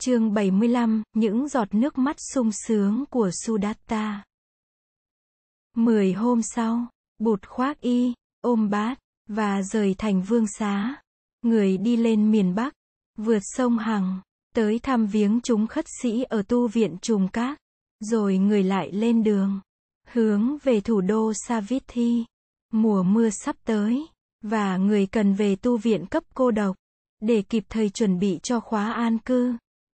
Chương 75, những giọt nước mắt sung sướng của Sudatta. Mười hôm sau, Bụt khoác y, ôm bát, và rời thành vương xá. Người đi lên miền Bắc, vượt sông Hằng, tới thăm viếng chúng khất sĩ ở tu viện Trùng cát Rồi người lại lên đường, hướng về thủ đô Savithi. Mùa mưa sắp tới, và người cần về tu viện cấp cô độc, để kịp thời chuẩn bị cho khóa an cư.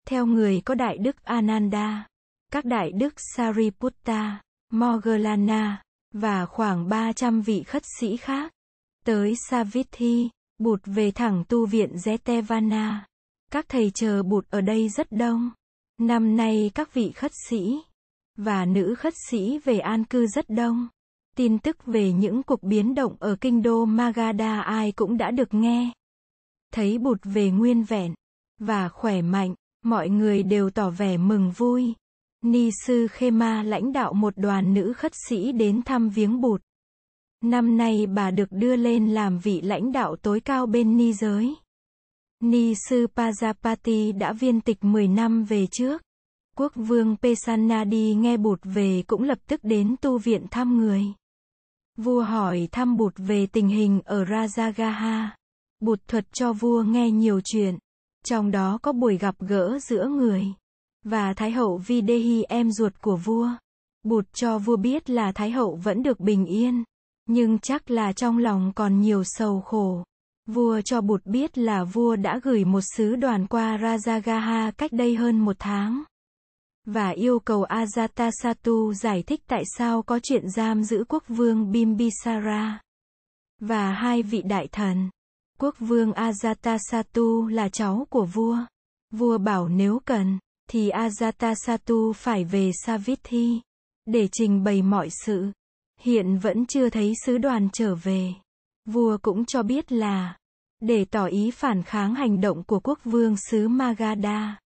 Theo người có Đại Đức Ananda, các Đại Đức Sariputta, Moggallana, và khoảng 300 vị khất sĩ khác. Tới Savithi, Bụt về thẳng tu viện Jetavana. Các thầy chờ Bụt ở đây rất đông. Năm nay các vị khất sĩ và nữ khất sĩ về an cư rất đông. Tin tức về những cuộc biến động ở kinh đô Magadha ai cũng đã được nghe. Thấy Bụt về nguyên vẹn và khỏe mạnh, mọi người đều tỏ vẻ mừng vui. Ni sư Khema lãnh đạo một đoàn nữ khất sĩ đến thăm viếng Bụt. Năm nay bà được đưa lên làm vị lãnh đạo tối cao bên Ni giới. Ni sư Pajapati đã viên tịch 10 năm về trước. Quốc vương Pesanadi nghe Bụt về cũng lập tức đến tu viện thăm người. Vua hỏi thăm Bụt về tình hình ở Rajagaha. Bụt thuật cho vua nghe nhiều chuyện. Trong đó có buổi gặp gỡ giữa người và Thái hậu Videhi em ruột của vua. Bụt cho vua biết là Thái hậu vẫn được bình yên, nhưng chắc là trong lòng còn nhiều sầu khổ. Vua cho Bụt biết là vua đã gửi một sứ đoàn qua Rajagaha cách đây hơn một tháng. Và yêu cầu Ajatasattu giải thích tại sao có chuyện giam giữ quốc vương Bimbisara. Và hai vị đại thần. Quốc vương Ajatasattu là cháu của vua. Vua bảo nếu cần, thì Ajatasattu phải về Savithi, để trình bày mọi sự. Hiện vẫn chưa thấy sứ đoàn trở về. Vua cũng cho biết là, để tỏ ý phản kháng hành động của quốc vương xứ Magadha.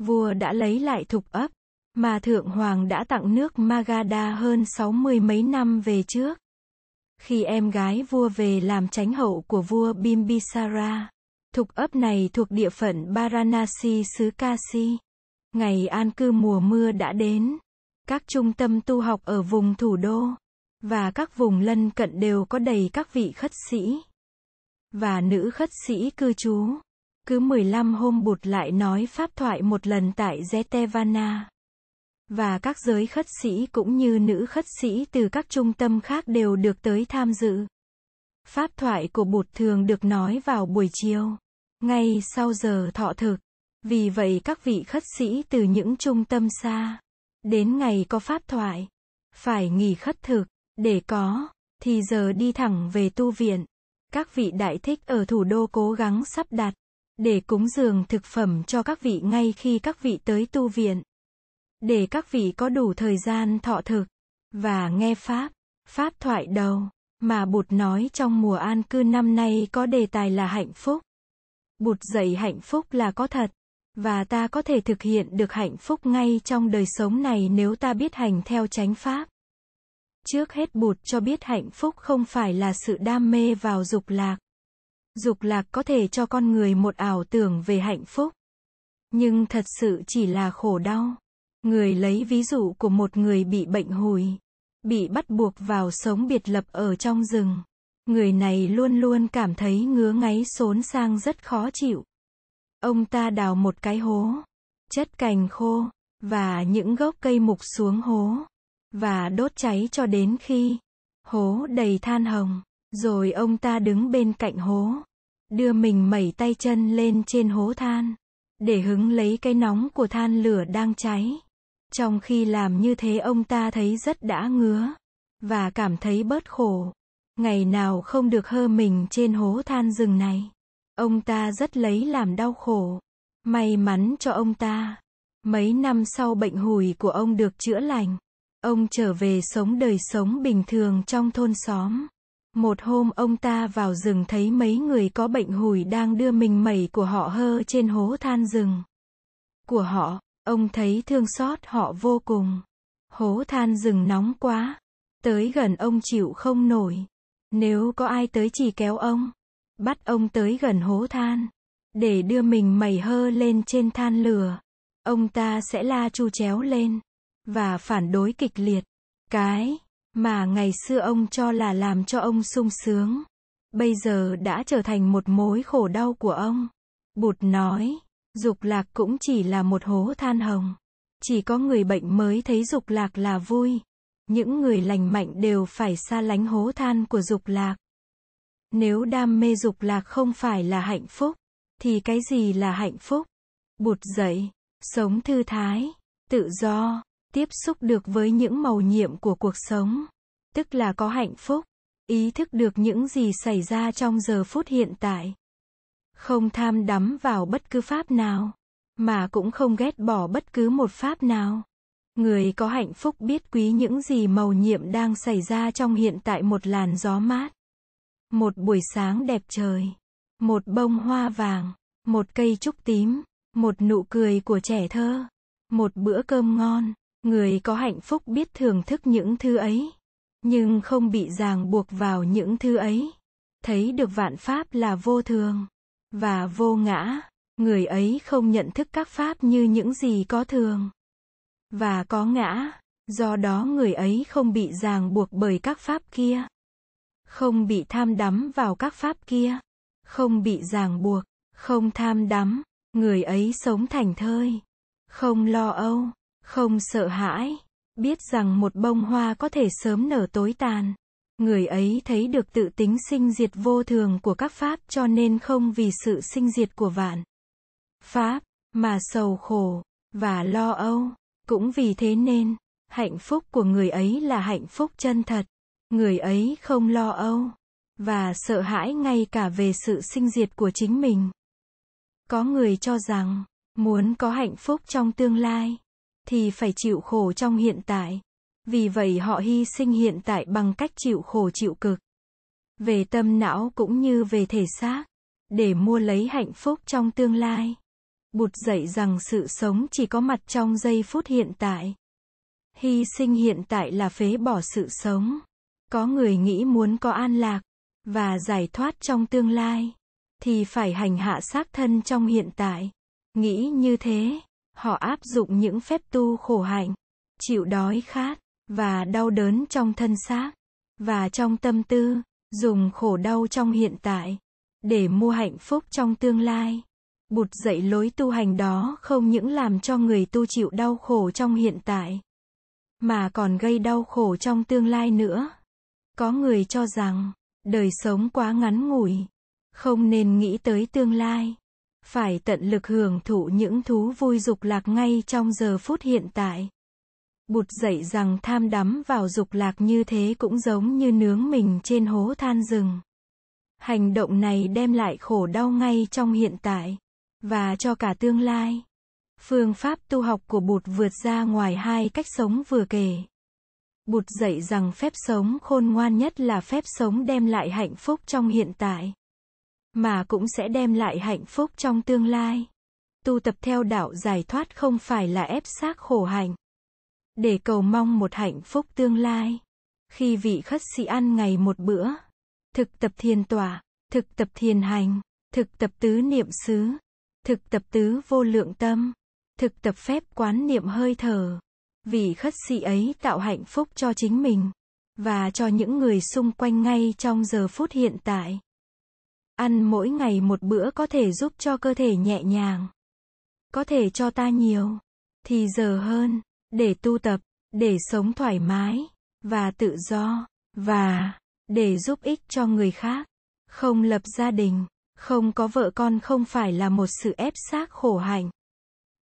Vua đã lấy lại thục ấp, mà Thượng Hoàng đã tặng nước Magadha hơn sáu mươi mấy năm về trước. Khi em gái vua về làm chánh hậu của vua Bimbisara, thục ấp này thuộc địa phận Baranasi xứ Kasi. Ngày an cư mùa mưa đã đến. Các trung tâm tu học ở vùng thủ đô và các vùng lân cận đều có đầy các vị khất sĩ và nữ khất sĩ cư trú. Cứ 15 hôm bụt lại nói pháp thoại một lần tại Jetavana. Và các giới khất sĩ cũng như nữ khất sĩ từ các trung tâm khác đều được tới tham dự. Pháp thoại của Bụt thường được nói vào buổi chiều, ngay sau giờ thọ thực. Vì vậy các vị khất sĩ từ những trung tâm xa, đến ngày có pháp thoại, phải nghỉ khất thực, để có, thì giờ đi thẳng về tu viện. Các vị đại thích ở thủ đô cố gắng sắp đặt, để cúng dường thực phẩm cho các vị ngay khi các vị tới tu viện. Để các vị có đủ thời gian thọ thực, và nghe Pháp, Pháp thoại đầu, mà Bụt nói trong mùa an cư năm nay có đề tài là hạnh phúc. Bụt dạy hạnh phúc là có thật, và ta có thể thực hiện được hạnh phúc ngay trong đời sống này nếu ta biết hành theo chánh pháp. Trước hết Bụt cho biết hạnh phúc không phải là sự đam mê vào dục lạc. Dục lạc có thể cho con người một ảo tưởng về hạnh phúc. Nhưng thật sự chỉ là khổ đau. Người lấy ví dụ của một người bị bệnh hùi, bị bắt buộc vào sống biệt lập ở trong rừng. Người này luôn luôn cảm thấy ngứa ngáy xốn sang rất khó chịu. Ông ta đào một cái hố, chất cành khô, và những gốc cây mục xuống hố, và đốt cháy cho đến khi hố đầy than hồng. Rồi ông ta đứng bên cạnh hố, đưa mình mẩy tay chân lên trên hố than, để hứng lấy cái nóng của than lửa đang cháy. Trong khi làm như thế ông ta thấy rất đã ngứa, và cảm thấy bớt khổ. Ngày nào không được hơ mình trên hố than rừng này. Ông ta rất lấy làm đau khổ. May mắn cho ông ta. Mấy năm sau bệnh hùi của ông được chữa lành. Ông trở về sống đời sống bình thường trong thôn xóm. Một hôm ông ta vào rừng thấy mấy người có bệnh hùi đang đưa mình mẩy của họ hơ trên hố than rừng. Của họ, ông thấy thương xót họ vô cùng. Hố than rừng nóng quá. Tới gần ông chịu không nổi. Nếu có ai tới chỉ kéo ông, bắt ông tới gần hố than, để đưa mình mẩy hơ lên trên than lửa. Ông ta sẽ la chu chéo lên và phản đối kịch liệt. Cái mà ngày xưa ông cho là làm cho ông sung sướng, bây giờ đã trở thành một mối khổ đau của ông. Bụt nói, dục lạc cũng chỉ là một hố than hồng. Chỉ có người bệnh mới thấy dục lạc là vui. Những người lành mạnh đều phải xa lánh hố than của dục lạc. Nếu đam mê dục lạc không phải là hạnh phúc, thì cái gì là hạnh phúc? Bụt dậy, sống thư thái, tự do, tiếp xúc được với những màu nhiệm của cuộc sống, tức là có hạnh phúc, ý thức được những gì xảy ra trong giờ phút hiện tại. Không tham đắm vào bất cứ pháp nào, mà cũng không ghét bỏ bất cứ một pháp nào. Người có hạnh phúc biết quý những gì màu nhiệm đang xảy ra trong hiện tại một làn gió mát. Một buổi sáng đẹp trời. Một bông hoa vàng. Một cây trúc tím. Một nụ cười của trẻ thơ. Một bữa cơm ngon. Người có hạnh phúc biết thưởng thức những thứ ấy. Nhưng không bị ràng buộc vào những thứ ấy. Thấy được vạn pháp là vô thường. Và vô ngã. Người ấy không nhận thức các pháp như những gì có thường và có ngã, do đó người ấy không bị ràng buộc bởi các pháp kia, không bị tham đắm vào các pháp kia, không bị ràng buộc, không tham đắm, người ấy sống thành thơi, không lo âu, không sợ hãi, biết rằng một bông hoa có thể sớm nở tối tàn. Người ấy thấy được tự tính sinh diệt vô thường của các pháp cho nên không vì sự sinh diệt của vạn pháp mà sầu khổ và lo âu. Cũng vì thế nên, hạnh phúc của người ấy là hạnh phúc chân thật. Người ấy không lo âu và sợ hãi ngay cả về sự sinh diệt của chính mình. Có người cho rằng, muốn có hạnh phúc trong tương lai, thì phải chịu khổ trong hiện tại. Vì vậy họ hy sinh hiện tại bằng cách chịu khổ chịu cực. Về tâm não cũng như về thể xác, để mua lấy hạnh phúc trong tương lai. Bụt dạy rằng sự sống chỉ có mặt trong giây phút hiện tại. Hy sinh hiện tại là phế bỏ sự sống. Có người nghĩ muốn có an lạc và giải thoát trong tương lai thì phải hành hạ xác thân trong hiện tại. Nghĩ như thế, họ áp dụng những phép tu khổ hạnh, chịu đói khát và đau đớn trong thân xác và trong tâm tư, dùng khổ đau trong hiện tại để mua hạnh phúc trong tương lai. Bụt dạy lối tu hành đó không những làm cho người tu chịu đau khổ trong hiện tại, mà còn gây đau khổ trong tương lai nữa. Có người cho rằng, đời sống quá ngắn ngủi, không nên nghĩ tới tương lai. Phải tận lực hưởng thụ những thú vui dục lạc ngay trong giờ phút hiện tại. Bụt dạy rằng tham đắm vào dục lạc như thế cũng giống như nướng mình trên hố than rừng. Hành động này đem lại khổ đau ngay trong hiện tại và cho cả tương lai. Phương pháp tu học của Bụt vượt ra ngoài hai cách sống vừa kể. Bụt dạy rằng phép sống khôn ngoan nhất là phép sống đem lại hạnh phúc trong hiện tại, mà cũng sẽ đem lại hạnh phúc trong tương lai. Tu tập theo đạo giải thoát không phải là ép xác khổ hạnh, để cầu mong một hạnh phúc tương lai. Khi vị khất sĩ ăn ngày một bữa, thực tập thiền tỏa, thực tập thiền hành, thực tập tứ niệm xứ, Thực tập tứ vô lượng tâm. Thực tập phép quán niệm hơi thở. vị khất sĩ ấy tạo hạnh phúc cho chính mình. Và cho những người xung quanh ngay trong giờ phút hiện tại. Ăn mỗi ngày một bữa có thể giúp cho cơ thể nhẹ nhàng. Có thể cho ta nhiều. Thì giờ hơn. Để tu tập. Để sống thoải mái. Và tự do. Và. Để giúp ích cho người khác. Không lập gia đình không có vợ con không phải là một sự ép xác khổ hạnh,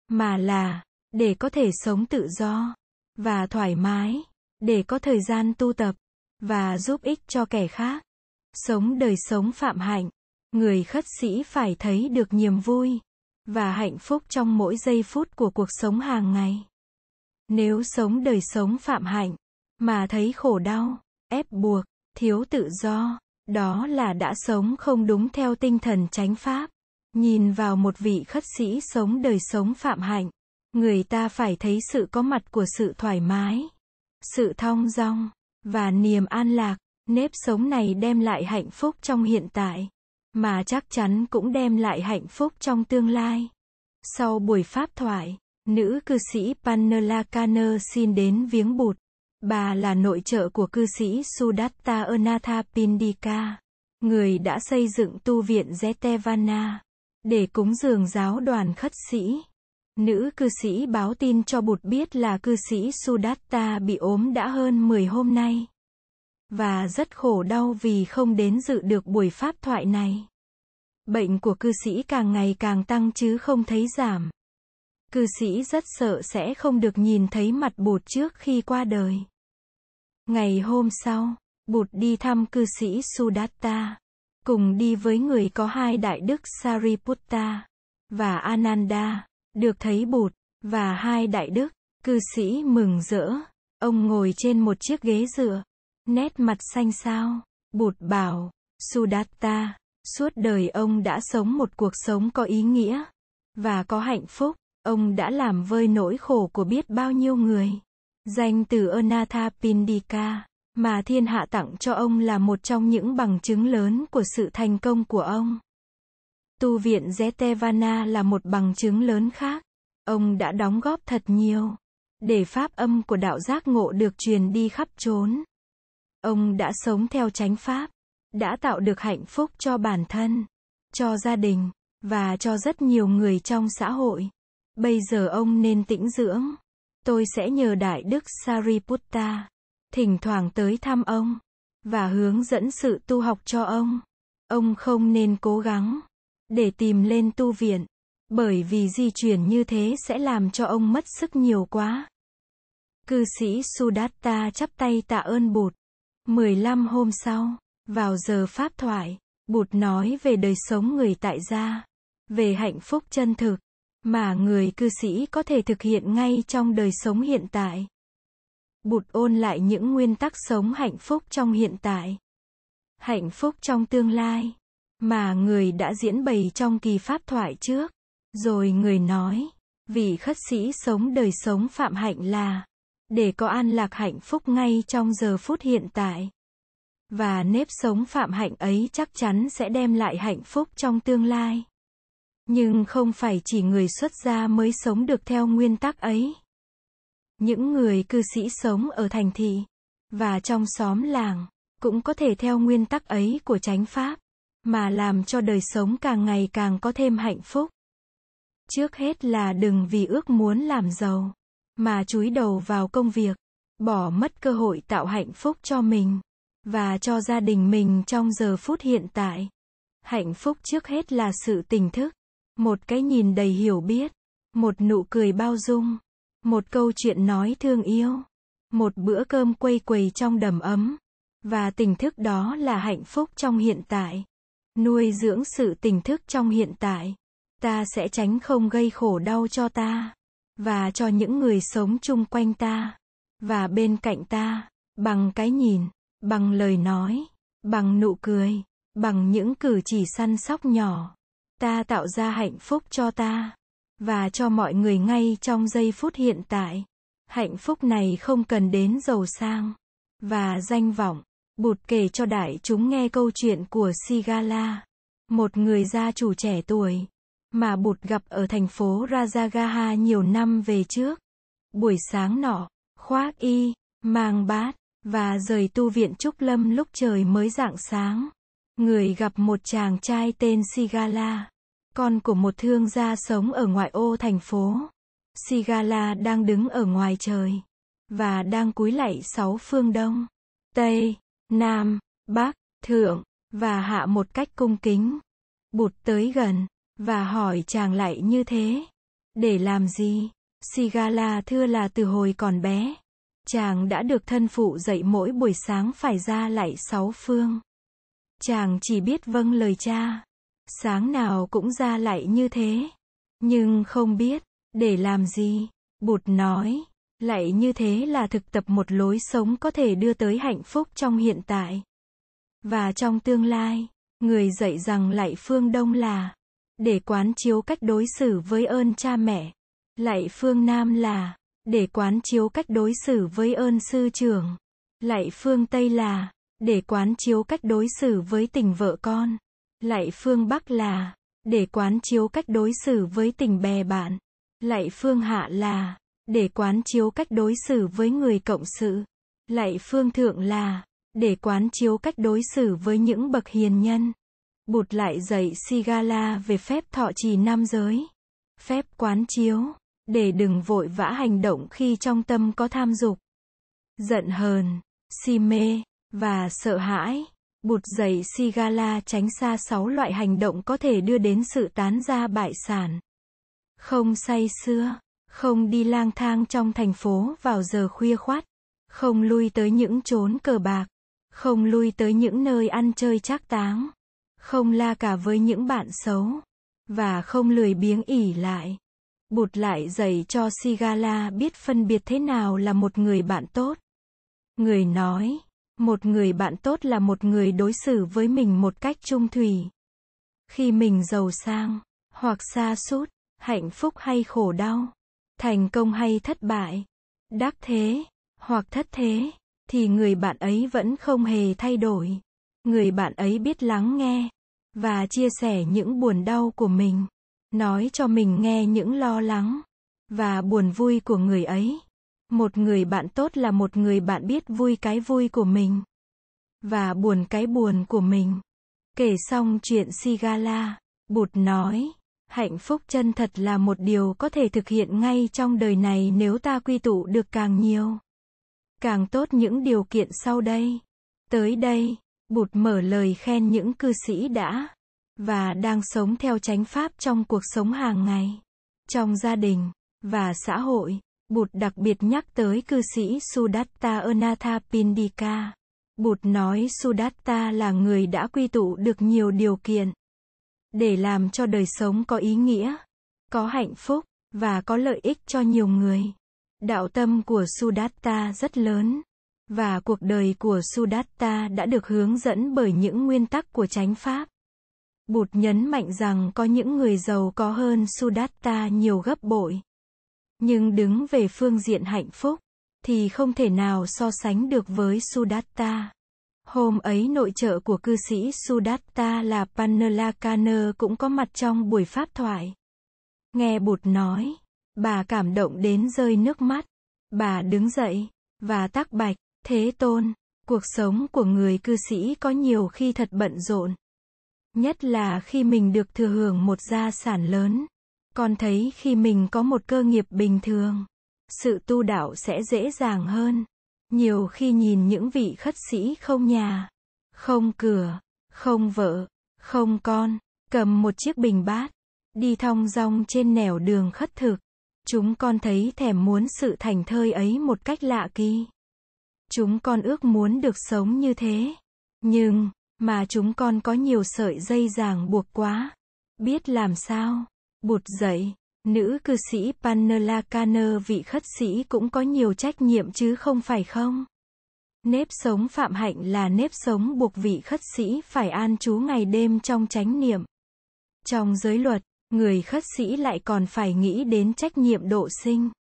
mà là để có thể sống tự do và thoải mái, để có thời gian tu tập và giúp ích cho kẻ khác. Sống đời sống phạm hạnh, người khất sĩ phải thấy được niềm vui và hạnh phúc trong mỗi giây phút của cuộc sống hàng ngày. Nếu sống đời sống phạm hạnh mà thấy khổ đau, ép buộc, thiếu tự do, đó là đã sống không đúng theo tinh thần chánh pháp. Nhìn vào một vị khất sĩ sống đời sống phạm hạnh, người ta phải thấy sự có mặt của sự thoải mái, sự thong dong và niềm an lạc. Nếp sống này đem lại hạnh phúc trong hiện tại mà chắc chắn cũng đem lại hạnh phúc trong tương lai. Sau buổi pháp thoại, nữ cư sĩ Panela Kanner xin đến viếng bụt. Bà là nội trợ của cư sĩ Sudatta Anatha Pindika, người đã xây dựng tu viện Jetavana, để cúng dường giáo đoàn khất sĩ. Nữ cư sĩ báo tin cho bụt biết là cư sĩ Sudatta bị ốm đã hơn 10 hôm nay. Và rất khổ đau vì không đến dự được buổi pháp thoại này. Bệnh của cư sĩ càng ngày càng tăng chứ không thấy giảm. Cư sĩ rất sợ sẽ không được nhìn thấy mặt bụt trước khi qua đời. Ngày hôm sau, bụt đi thăm cư sĩ Sudatta, cùng đi với người có hai đại đức Sariputta và Ananda, được thấy bụt và hai đại đức, cư sĩ mừng rỡ. Ông ngồi trên một chiếc ghế dựa, nét mặt xanh xao. Bụt bảo, Sudatta, suốt đời ông đã sống một cuộc sống có ý nghĩa và có hạnh phúc. Ông đã làm vơi nỗi khổ của biết bao nhiêu người. Danh từ Anatha Pindika, mà thiên hạ tặng cho ông là một trong những bằng chứng lớn của sự thành công của ông. Tu viện Zetevana là một bằng chứng lớn khác. Ông đã đóng góp thật nhiều để pháp âm của đạo giác ngộ được truyền đi khắp chốn. Ông đã sống theo chánh pháp, đã tạo được hạnh phúc cho bản thân, cho gia đình và cho rất nhiều người trong xã hội. Bây giờ ông nên tĩnh dưỡng. Tôi sẽ nhờ Đại Đức Sariputta, thỉnh thoảng tới thăm ông, và hướng dẫn sự tu học cho ông. Ông không nên cố gắng, để tìm lên tu viện, bởi vì di chuyển như thế sẽ làm cho ông mất sức nhiều quá. Cư sĩ Sudatta chắp tay tạ ơn Bụt. 15 hôm sau, vào giờ pháp thoại, Bụt nói về đời sống người tại gia, về hạnh phúc chân thực, mà người cư sĩ có thể thực hiện ngay trong đời sống hiện tại. Bụt ôn lại những nguyên tắc sống hạnh phúc trong hiện tại, hạnh phúc trong tương lai, mà người đã diễn bày trong kỳ pháp thoại trước. Rồi người nói, vị khất sĩ sống đời sống phạm hạnh là, để có an lạc hạnh phúc ngay trong giờ phút hiện tại. Và nếp sống phạm hạnh ấy chắc chắn sẽ đem lại hạnh phúc trong tương lai. Nhưng không phải chỉ người xuất gia mới sống được theo nguyên tắc ấy. Những người cư sĩ sống ở thành thị và trong xóm làng cũng có thể theo nguyên tắc ấy của chánh pháp mà làm cho đời sống càng ngày càng có thêm hạnh phúc. Trước hết là đừng vì ước muốn làm giàu mà chúi đầu vào công việc, bỏ mất cơ hội tạo hạnh phúc cho mình và cho gia đình mình trong giờ phút hiện tại. Hạnh phúc trước hết là sự tỉnh thức một cái nhìn đầy hiểu biết, một nụ cười bao dung, một câu chuyện nói thương yêu, một bữa cơm quây quầy trong đầm ấm, và tỉnh thức đó là hạnh phúc trong hiện tại. Nuôi dưỡng sự tỉnh thức trong hiện tại, ta sẽ tránh không gây khổ đau cho ta, và cho những người sống chung quanh ta, và bên cạnh ta, bằng cái nhìn, bằng lời nói, bằng nụ cười, bằng những cử chỉ săn sóc nhỏ ta tạo ra hạnh phúc cho ta và cho mọi người ngay trong giây phút hiện tại. Hạnh phúc này không cần đến giàu sang và danh vọng. Bụt kể cho đại chúng nghe câu chuyện của Sigala, một người gia chủ trẻ tuổi mà Bụt gặp ở thành phố Rajagaha nhiều năm về trước. Buổi sáng nọ, khoác y, mang bát và rời tu viện Trúc Lâm lúc trời mới rạng sáng. Người gặp một chàng trai tên Sigala con của một thương gia sống ở ngoại ô thành phố. Sigala đang đứng ở ngoài trời, và đang cúi lạy sáu phương đông, tây, nam, bắc, thượng, và hạ một cách cung kính. Bụt tới gần, và hỏi chàng lại như thế. Để làm gì? Sigala thưa là từ hồi còn bé. Chàng đã được thân phụ dạy mỗi buổi sáng phải ra lạy sáu phương. Chàng chỉ biết vâng lời cha sáng nào cũng ra lại như thế. Nhưng không biết, để làm gì? Bụt nói, lại như thế là thực tập một lối sống có thể đưa tới hạnh phúc trong hiện tại. Và trong tương lai, người dạy rằng lại phương Đông là, để quán chiếu cách đối xử với ơn cha mẹ. Lại phương Nam là, để quán chiếu cách đối xử với ơn sư trưởng. Lại phương Tây là, để quán chiếu cách đối xử với tình vợ con lại phương Bắc là, để quán chiếu cách đối xử với tình bè bạn. lại phương Hạ là, để quán chiếu cách đối xử với người cộng sự. lại phương Thượng là, để quán chiếu cách đối xử với những bậc hiền nhân. Bụt lại dạy Sigala về phép thọ trì nam giới. Phép quán chiếu, để đừng vội vã hành động khi trong tâm có tham dục, giận hờn, si mê, và sợ hãi. Bụt dạy Sigala tránh xa sáu loại hành động có thể đưa đến sự tán gia bại sản. Không say xưa, không đi lang thang trong thành phố vào giờ khuya khoát, không lui tới những chốn cờ bạc, không lui tới những nơi ăn chơi trác táng, không la cả với những bạn xấu, và không lười biếng ỉ lại. Bụt lại dạy cho Sigala biết phân biệt thế nào là một người bạn tốt. Người nói, một người bạn tốt là một người đối xử với mình một cách trung thủy. Khi mình giàu sang, hoặc xa sút hạnh phúc hay khổ đau, thành công hay thất bại, đắc thế, hoặc thất thế, thì người bạn ấy vẫn không hề thay đổi. Người bạn ấy biết lắng nghe và chia sẻ những buồn đau của mình, nói cho mình nghe những lo lắng và buồn vui của người ấy. Một người bạn tốt là một người bạn biết vui cái vui của mình và buồn cái buồn của mình. Kể xong chuyện Sigala, Bụt nói, hạnh phúc chân thật là một điều có thể thực hiện ngay trong đời này nếu ta quy tụ được càng nhiều. Càng tốt những điều kiện sau đây. Tới đây, Bụt mở lời khen những cư sĩ đã và đang sống theo chánh pháp trong cuộc sống hàng ngày, trong gia đình và xã hội. Bụt đặc biệt nhắc tới cư sĩ Sudatta Anatha Pindika. Bụt nói Sudatta là người đã quy tụ được nhiều điều kiện để làm cho đời sống có ý nghĩa, có hạnh phúc và có lợi ích cho nhiều người. Đạo tâm của Sudatta rất lớn và cuộc đời của Sudatta đã được hướng dẫn bởi những nguyên tắc của chánh pháp. Bụt nhấn mạnh rằng có những người giàu có hơn Sudatta nhiều gấp bội. Nhưng đứng về phương diện hạnh phúc, thì không thể nào so sánh được với Sudatta. Hôm ấy nội trợ của cư sĩ Sudatta là Panalakana cũng có mặt trong buổi pháp thoại. Nghe Bụt nói, bà cảm động đến rơi nước mắt. Bà đứng dậy, và tác bạch, thế tôn, cuộc sống của người cư sĩ có nhiều khi thật bận rộn. Nhất là khi mình được thừa hưởng một gia sản lớn. Con thấy khi mình có một cơ nghiệp bình thường, sự tu đạo sẽ dễ dàng hơn. Nhiều khi nhìn những vị khất sĩ không nhà, không cửa, không vợ, không con, cầm một chiếc bình bát, đi thong dong trên nẻo đường khất thực. Chúng con thấy thèm muốn sự thành thơi ấy một cách lạ kỳ. Chúng con ước muốn được sống như thế. Nhưng, mà chúng con có nhiều sợi dây ràng buộc quá. Biết làm sao? Bụt dậy. Nữ cư sĩ Panelakana vị khất sĩ cũng có nhiều trách nhiệm chứ không phải không? Nếp sống phạm hạnh là nếp sống buộc vị khất sĩ phải an trú ngày đêm trong chánh niệm. Trong giới luật, người khất sĩ lại còn phải nghĩ đến trách nhiệm độ sinh.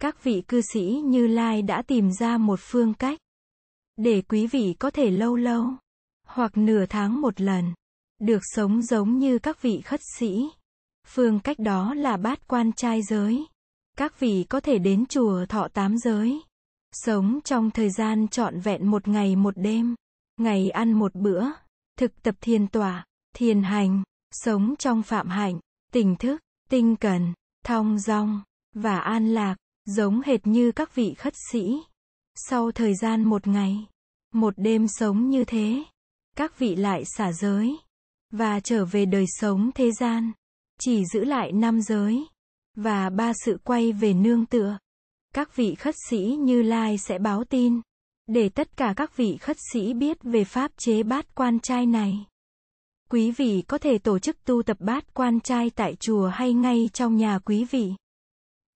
Các vị cư sĩ như Lai đã tìm ra một phương cách để quý vị có thể lâu lâu hoặc nửa tháng một lần được sống giống như các vị khất sĩ. Phương cách đó là bát quan trai giới. Các vị có thể đến chùa thọ tám giới. Sống trong thời gian trọn vẹn một ngày một đêm. Ngày ăn một bữa. Thực tập thiền tỏa, thiền hành. Sống trong phạm hạnh, tỉnh thức, tinh cần, thong dong, và an lạc. Giống hệt như các vị khất sĩ. Sau thời gian một ngày, một đêm sống như thế, các vị lại xả giới và trở về đời sống thế gian chỉ giữ lại năm giới và ba sự quay về nương tựa. Các vị khất sĩ Như Lai sẽ báo tin để tất cả các vị khất sĩ biết về pháp chế bát quan trai này. Quý vị có thể tổ chức tu tập bát quan trai tại chùa hay ngay trong nhà quý vị.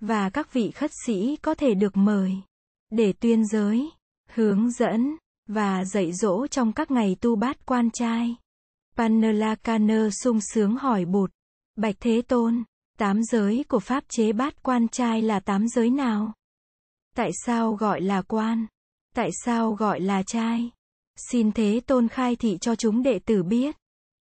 Và các vị khất sĩ có thể được mời để tuyên giới, hướng dẫn và dạy dỗ trong các ngày tu bát quan trai. Panelakana sung sướng hỏi Bụt, Bạch Thế Tôn, tám giới của Pháp chế bát quan trai là tám giới nào? Tại sao gọi là quan? Tại sao gọi là trai? Xin Thế Tôn khai thị cho chúng đệ tử biết.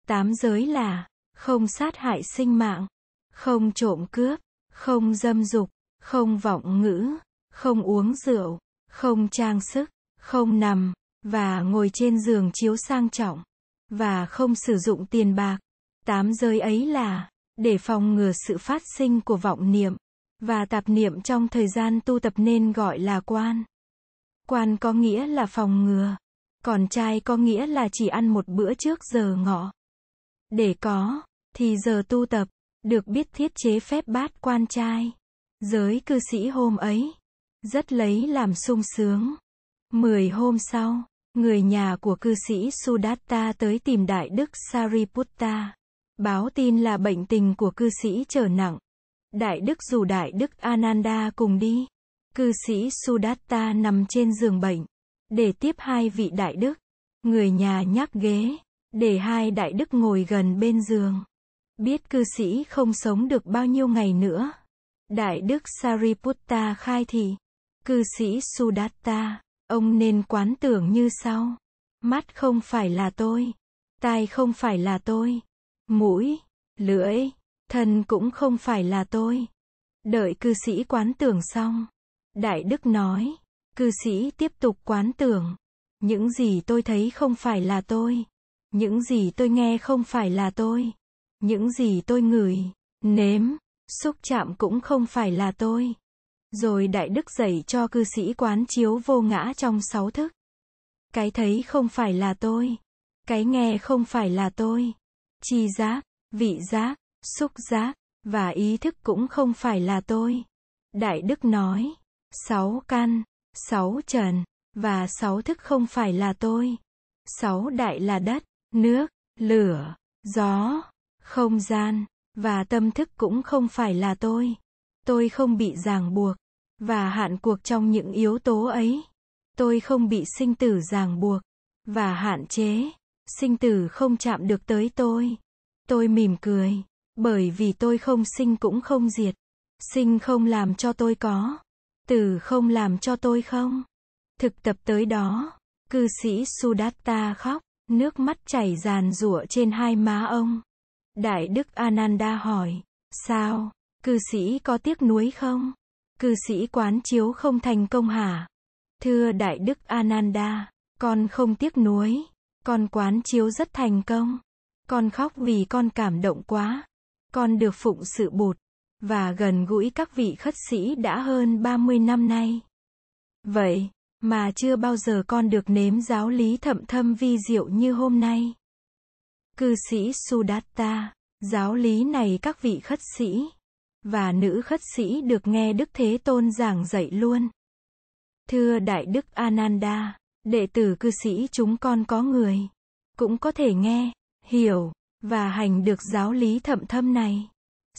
Tám giới là không sát hại sinh mạng, không trộm cướp, không dâm dục, không vọng ngữ, không uống rượu, không trang sức, không nằm và ngồi trên giường chiếu sang trọng và không sử dụng tiền bạc. Tám giới ấy là để phòng ngừa sự phát sinh của vọng niệm và tạp niệm trong thời gian tu tập nên gọi là quan. Quan có nghĩa là phòng ngừa, còn trai có nghĩa là chỉ ăn một bữa trước giờ ngọ. Để có, thì giờ tu tập, được biết thiết chế phép bát quan trai. Giới cư sĩ hôm ấy, rất lấy làm sung sướng. Mười hôm sau, người nhà của cư sĩ Sudatta tới tìm Đại Đức Sariputta. Báo tin là bệnh tình của cư sĩ trở nặng. Đại Đức dù Đại Đức Ananda cùng đi. Cư sĩ Sudatta nằm trên giường bệnh. Để tiếp hai vị Đại Đức. Người nhà nhắc ghế. Để hai Đại Đức ngồi gần bên giường. Biết cư sĩ không sống được bao nhiêu ngày nữa. Đại Đức Sariputta khai thị. Cư sĩ Sudatta, ông nên quán tưởng như sau. Mắt không phải là tôi. Tai không phải là tôi. Mũi, lưỡi, thân cũng không phải là tôi. Đợi cư sĩ quán tưởng xong. Đại Đức nói. Cư sĩ tiếp tục quán tưởng. Những gì tôi thấy không phải là tôi. Những gì tôi nghe không phải là tôi. Những gì tôi ngửi, nếm, xúc chạm cũng không phải là tôi. Rồi Đại Đức dạy cho cư sĩ quán chiếu vô ngã trong sáu thức. Cái thấy không phải là tôi. Cái nghe không phải là tôi. Chi giác, vị giác, xúc giác, và ý thức cũng không phải là tôi. Đại Đức nói, sáu căn, sáu trần, và sáu thức không phải là tôi. Sáu đại là đất, nước, lửa, gió, không gian, và tâm thức cũng không phải là tôi. Tôi không bị ràng buộc, và hạn cuộc trong những yếu tố ấy. Tôi không bị sinh tử ràng buộc, và hạn chế. Sinh tử không chạm được tới tôi. Tôi mỉm cười, bởi vì tôi không sinh cũng không diệt. Sinh không làm cho tôi có. Tử không làm cho tôi không. Thực tập tới đó, cư sĩ Sudatta khóc, nước mắt chảy ràn rụa trên hai má ông. Đại Đức Ananda hỏi, sao, cư sĩ có tiếc nuối không? Cư sĩ quán chiếu không thành công hả? Thưa Đại Đức Ananda, con không tiếc nuối, con quán chiếu rất thành công. Con khóc vì con cảm động quá. Con được phụng sự bụt, và gần gũi các vị khất sĩ đã hơn 30 năm nay. Vậy, mà chưa bao giờ con được nếm giáo lý thậm thâm vi diệu như hôm nay. Cư sĩ Sudatta, giáo lý này các vị khất sĩ và nữ khất sĩ được nghe Đức Thế Tôn giảng dạy luôn. Thưa Đại Đức Ananda, đệ tử cư sĩ chúng con có người, cũng có thể nghe, hiểu, và hành được giáo lý thậm thâm này.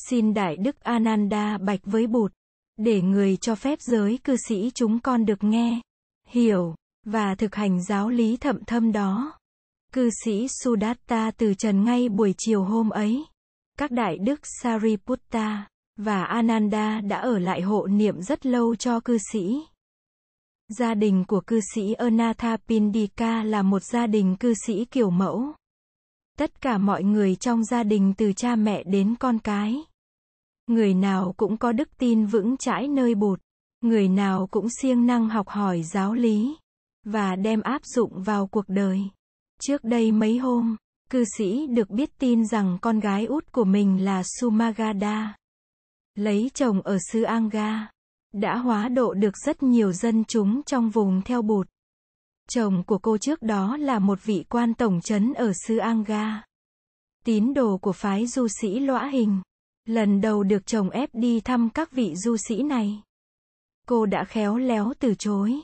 Xin Đại Đức Ananda bạch với Bụt, để người cho phép giới cư sĩ chúng con được nghe, hiểu, và thực hành giáo lý thậm thâm đó. Cư sĩ Sudatta từ trần ngay buổi chiều hôm ấy. Các đại đức Sariputta và Ananda đã ở lại hộ niệm rất lâu cho cư sĩ. Gia đình của cư sĩ Anathapindika là một gia đình cư sĩ kiểu mẫu. Tất cả mọi người trong gia đình từ cha mẹ đến con cái. Người nào cũng có đức tin vững chãi nơi bụt. Người nào cũng siêng năng học hỏi giáo lý. Và đem áp dụng vào cuộc đời. Trước đây mấy hôm, cư sĩ được biết tin rằng con gái út của mình là Sumagada. Lấy chồng ở xứ Anga. Đã hóa độ được rất nhiều dân chúng trong vùng theo bụt. Chồng của cô trước đó là một vị quan tổng trấn ở xứ Anga. Tín đồ của phái du sĩ lõa hình. Lần đầu được chồng ép đi thăm các vị du sĩ này. Cô đã khéo léo từ chối.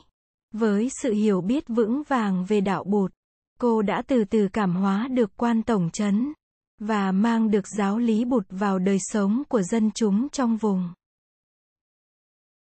Với sự hiểu biết vững vàng về đạo bụt, cô đã từ từ cảm hóa được quan tổng trấn và mang được giáo lý bụt vào đời sống của dân chúng trong vùng.